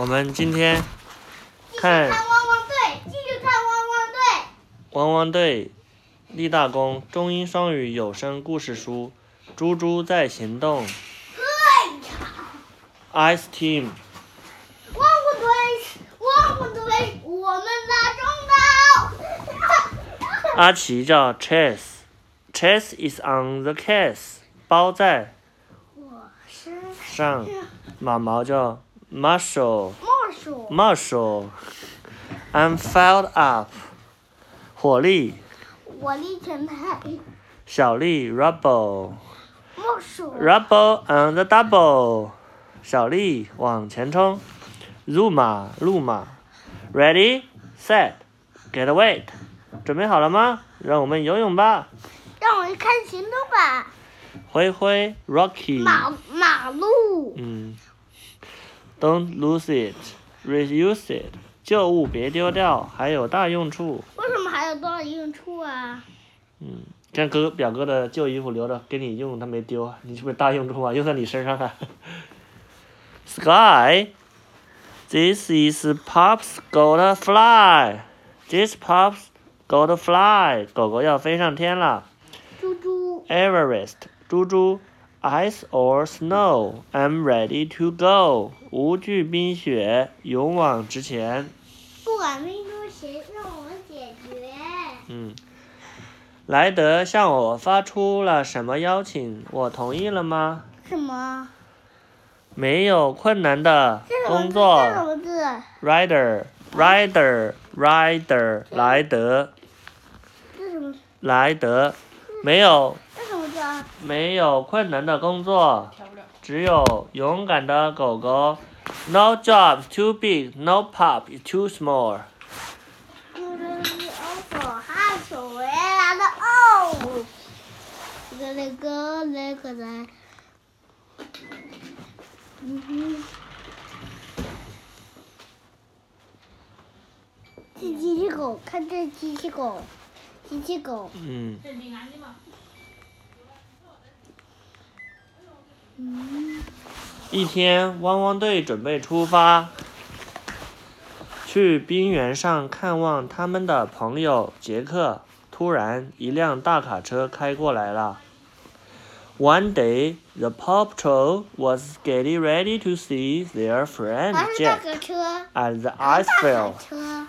我们今天看看汪汪队，继续看汪汪队。汪汪队立大功中英双语有声故事书《猪猪在行动》Ice Team 汪汪队，汪汪队，我们打中岛。阿奇叫 Chess，Chess is on the case 包在我是上，马毛叫 Marshall。，Marshall。I'm fired up。火力，火力全开。小力 Rubble。，Rubble on the double。小力往前冲。Zuma 路马。Ready, set, get weight。准备好了吗？让我们游泳吧。让我们看行动吧。灰灰 Rocky。马马路，嗯。Don't lose it, reuse it。旧物别丢掉，还有大用处。为什么还有多少用处啊？嗯，像哥表哥的旧衣服留着给你用，他没丢啊，你是不是大用处啊？用在你身上了。Sky, this is Pops got fly. This Pops got fly. 狗狗要飞上天了。猪猪，Everest, 猪猪，Ice or snow, I'm ready to go. 无惧冰雪，勇往直前。不管冰中谁让我们解决。嗯，莱德向我发出了什么邀请？我同意了吗？什么？没有困难的？工作这什么字？，Rider Rider Rider 莱德这什么？莱德，没有？没有困难的工作，只有勇敢的狗狗。No job too big, no pup too small。这个那个那个，嗯哼。这机器狗，看这机器狗，机器狗，嗯，一天，汪汪队准备出发，去冰原上看望他们的朋友杰克。突然，一辆大卡车开过来了。One day, the Paw Patrol was getting ready to see their friend Jack at the ice field. 卡车，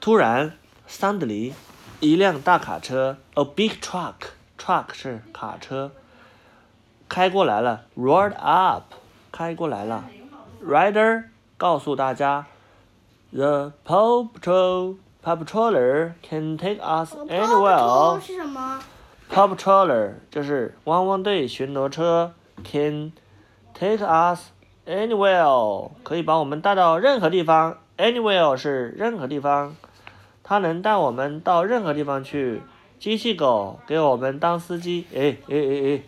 突然，suddenly，一辆大卡车，a big truck，truck 是卡车，开过来了，roared up，开过来了，rider 告诉大家，the paw patrol paw patroller can take us anywhere。是什么？paw patroller 就是汪汪队巡逻车，can take us anywhere，可以把我们带到任何地方。anywhere 是任何地方，它能带我们到任何地方去。机器狗给我们当司机，哎哎哎哎，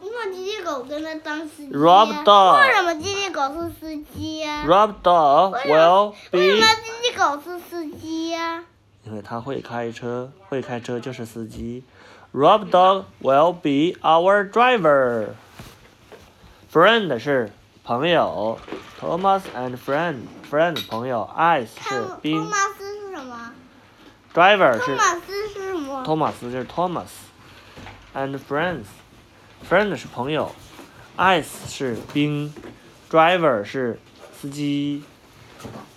你把机器狗跟他当司机、啊？Rob dog 为什么机器狗是司机呀、Rob dog will be 为什么机器狗是司机呀、因为它会开车，会开车就是司机。Rob dog will be our driver。Friend 是朋友，Thomas and friend，friend 朋友，Ice 是冰？，Driver 是托马斯是什么？托马斯就是 Thomas，and friends，friend 是朋友，Ice 是冰，Driver 是司机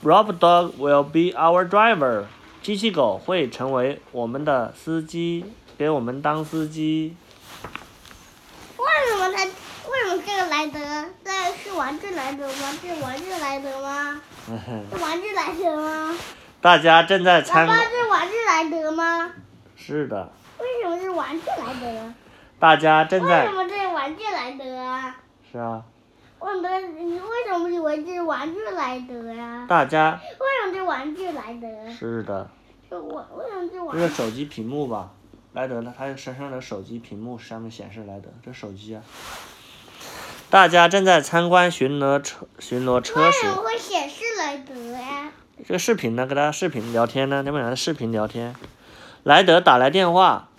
，Rob dog will be our driver。机器狗会成为我们的司机，给我们当司机。为什么他？为什么这个莱德这是玩具莱德吗？这是玩具莱德吗？是玩具莱德吗？大家正在参爸，这是玩具莱德吗？是的，为什么是玩具莱德？大家正在为什在么这是玩具莱德啊？是啊，我的，你为什么以为这是玩具莱德呀、大家为什么是玩具莱德？是的，这我为什么这玩这是手机屏幕吧？莱德呢？他身上的手机屏幕上面显示莱德，这手机啊。大家正在参观巡逻车巡逻车时为什，么会显示莱德呀？这个视频呢，跟大家视频聊天呢，你们俩的视频聊天。莱德打来电话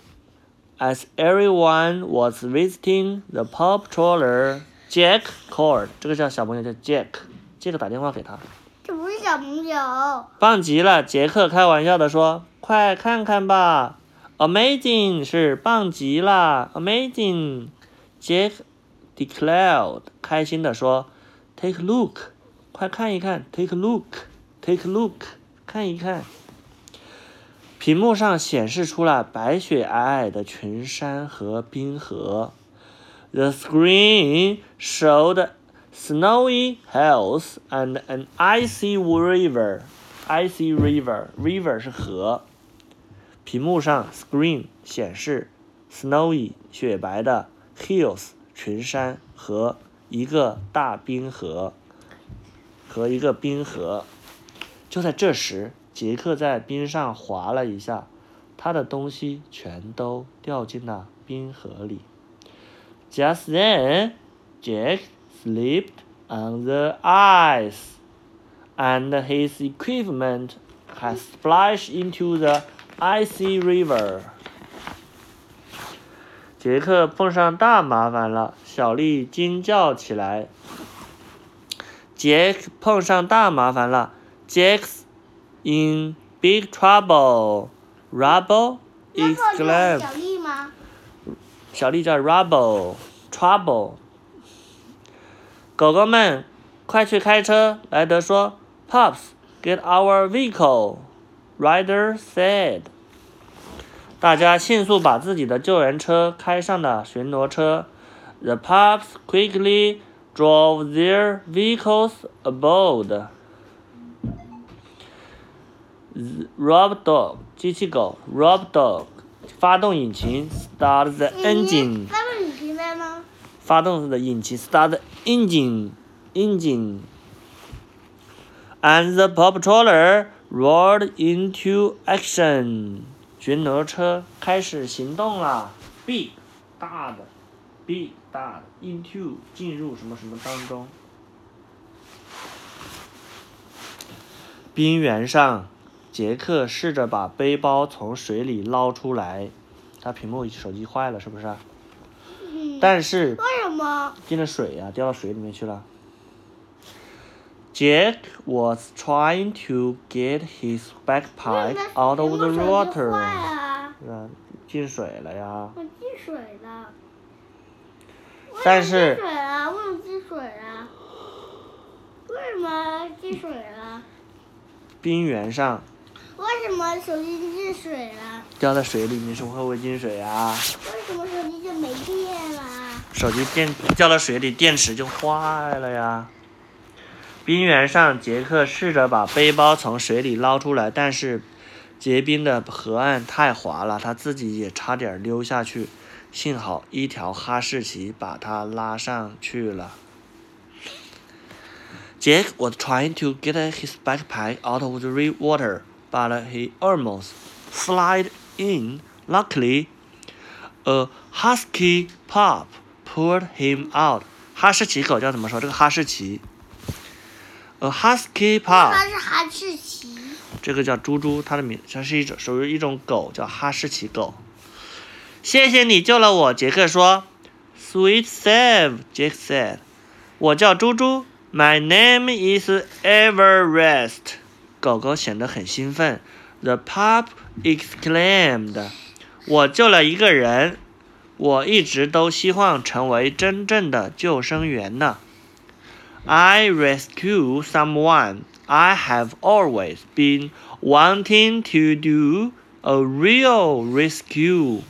，As everyone was visiting the pop trawler Jack called，这个叫小朋友叫 Jack，杰克打电话给他。这不是小朋友。棒极了，杰克开玩笑的说：“快看看吧，Amazing 是棒极了，Amazing。”Jack declared，开心的说：“Take a look，快看一看，Take a look Take a look，看一看。”屏幕上显示出了白雪皑皑的群山和冰河。The screen showed snowy hills and an icy river. Icy river, river 是河。屏幕上 screen 显示 snowy 雪白的 hills 群山和一个大冰河和一个冰河。就在这时。杰克在冰上滑了一下，他的东西全都掉进了冰河里。Just then, Jack slipped on the ice, and his equipment had splashed into the icy river. 杰克碰上大麻烦了，小丽惊叫起来。杰克碰上大麻烦了 ，Jack's In big trouble, Rubble exclaimed. 小丽吗？小丽叫 Rubble, trouble. 狗狗们，快去开车！莱德说。Pups, get our vehicle. Ryder said. 大家迅速把自己的救援车开上了巡逻车。The pups quickly drove their vehicles aboard. Rob dog 机器狗，Rob dog 发动引擎，Start the engine 发动引擎在吗？发动的引擎，Start the engine engine。And the Paw Patroller roared into action。巡逻车开始行动了！Big 大的，Big 大的，into 进入什么什么当中。冰原上。杰克试着把背包从水里捞出来，他屏幕手机坏了，是不是？但是为什么？进了水呀，掉到水里面去了。Jack was trying to get his backpack out of the water。啊，进水了呀。我进水了。但是。进水了？为什么进水了？为什么进水了？冰原上。为什么手机进水了？掉在水里你是会不会进水啊？为什么手机就没电了？手机电掉到水里，电池就坏了呀。冰原上，杰克试着把背包从水里捞出来，但是结冰的河岸太滑了，他自己也差点溜下去。幸好一条哈士奇把他拉上去了。Jack was trying to get his backpack out of the water. but he almost slid in. Luckily, a husky pup pulled him out. 哈士奇狗叫怎么说？这个哈士奇，a husky pup。它是哈士奇。这个叫猪猪，它的名，它是一种属于一种狗，叫哈士奇狗。谢谢你救了我，杰克说。Sweet save，Jack said。我叫猪猪，My name is Everest。 狗狗显得很兴奋。The pup exclaimed：“ 我救了一个人，我一直都希望成为真正的救生员呢。I rescue someone. I have always been wanting to do a real rescue.”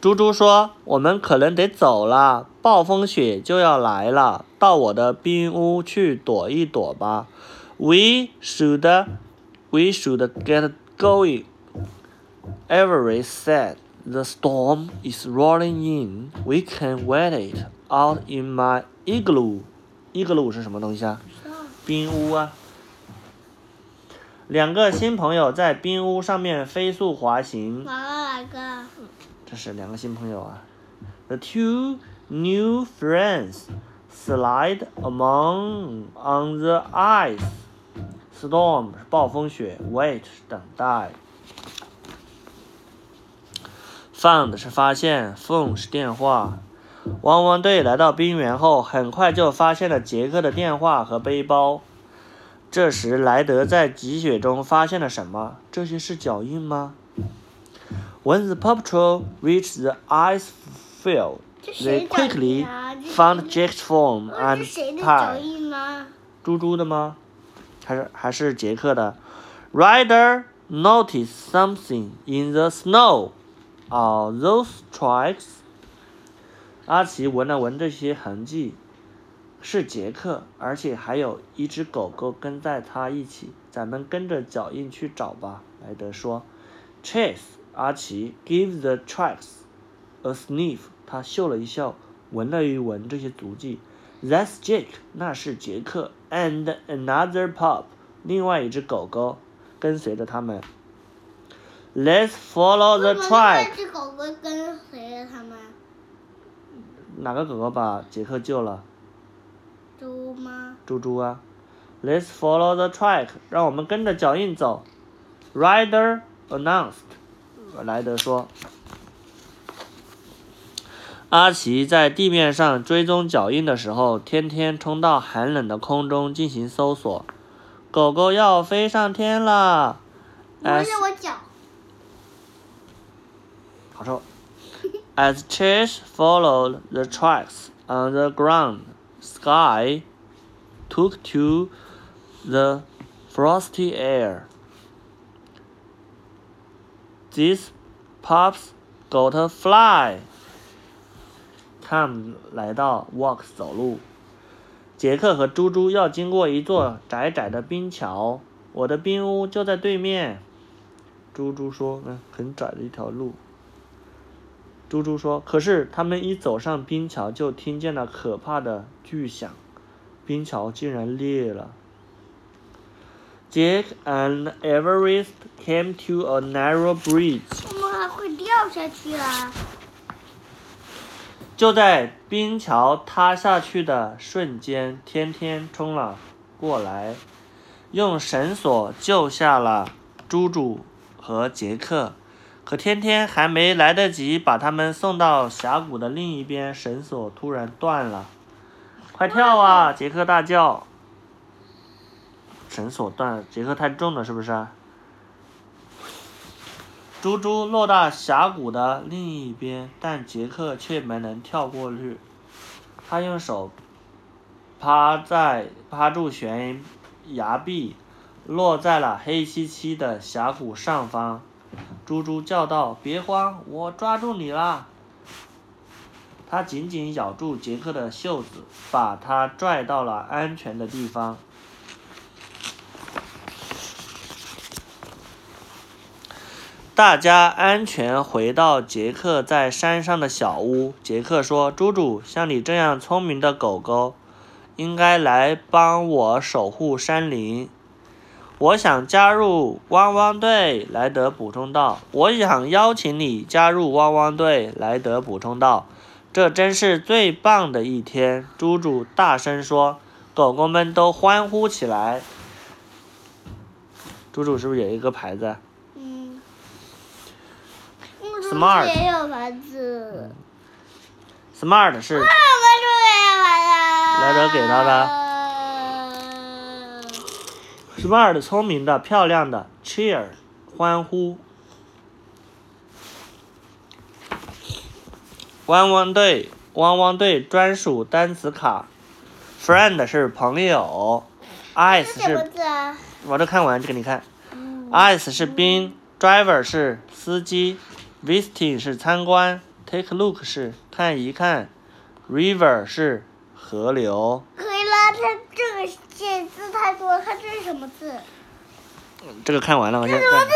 猪猪说：“我们可能得走了，暴风雪就要来了，到我的冰屋去躲一躲吧。” We should, we should get going. Everest said, "The storm is rolling in. We can wait it out in my igloo." Igloo 是什么东西啊？冰屋啊。两个新朋友在冰屋上面飞速滑行。哪个？这是两个新朋友啊。The two new friends slide among on the ice. Storm 是暴风雪，wait 是等待。，found 是发现，phone 是电话。汪汪队来到冰原后，很快就发现了杰克的电话和背包。这时，莱德在积雪中发现了什么？这些是脚印吗？When the Paw Patrol reached the ice field, they quickly found Jack's form and 是谁的脚 pie. 印呢？猪猪的吗？还是还是杰克的？Rider noticed something in the snow. Are those tracks? 阿奇闻了闻这些痕迹，是杰克，而且还有一只狗狗跟在他一起。咱们跟着脚印去找吧，莱德说。Chase，阿奇 give the tracks a sniff。他嗅了一嗅，闻了一闻这些足迹。That's Jake，那是杰克，and another pup，另外一只狗狗跟随着他们。Let's follow the track 那。只狗狗跟随着他们？哪个狗狗把杰克救了？猪吗？猪猪啊。Let's follow the track，让我们跟着脚印走。Rider announced，莱德说。阿奇在地面上追踪脚印的时候，天天冲到寒冷的空中进行搜索。狗狗要飞上天了。不是我脚。好臭。As Chase followed the tracks on the ground, Sky took to the frosty air. These pups got a fly. Tom 来到 Walks 走路。杰克和猪猪要经过一座窄窄的冰桥，我的冰屋就在对面。猪猪说：“嗯，很窄的一条路。”猪猪说：“可是他们一走上冰桥，就听见了可怕的巨响，冰桥竟然裂了。” ”Jack and Everest came to a narrow bridge. 我们还会掉下去啊！就在冰桥塌下去的瞬间，天天冲了过来，用绳索救下了猪猪和杰克。可天天还没来得及把他们送到峡谷的另一边，绳索突然断了。快跳啊！杰克大叫。绳索断了，杰克太重了，是不是？猪猪落到峡谷的另一边，但杰克却没能跳过去。他用手趴在趴住悬崖壁，落在了黑漆漆的峡谷上方。猪猪叫道：“别慌，我抓住你啦！”他紧紧咬住杰克的袖子，把他拽到了安全的地方。大家安全回到杰克在山上的小屋。杰克说：“猪猪，像你这样聪明的狗狗，应该来帮我守护山林。”我想加入汪汪队，莱德补充道。我想邀请你加入汪汪队，莱德补充道。这真是最棒的一天！猪猪大声说。狗狗们都欢呼起来。猪猪是不是有一个牌子？Smart 也有房子？Smart 是我是不是也有牌子？莱德给他的的。smart 聪明的、漂亮的，cheer 欢呼。汪汪队，汪汪队专属单词卡，friend 是朋友，ice 这是？我这看完就给你看嗯，ice 是冰，driver 是司机，visiting 是参观，take a look 是看一看，river 是河流。可以了，它这个写字太多了，看这是什么字？这个看完了，我先这什么字？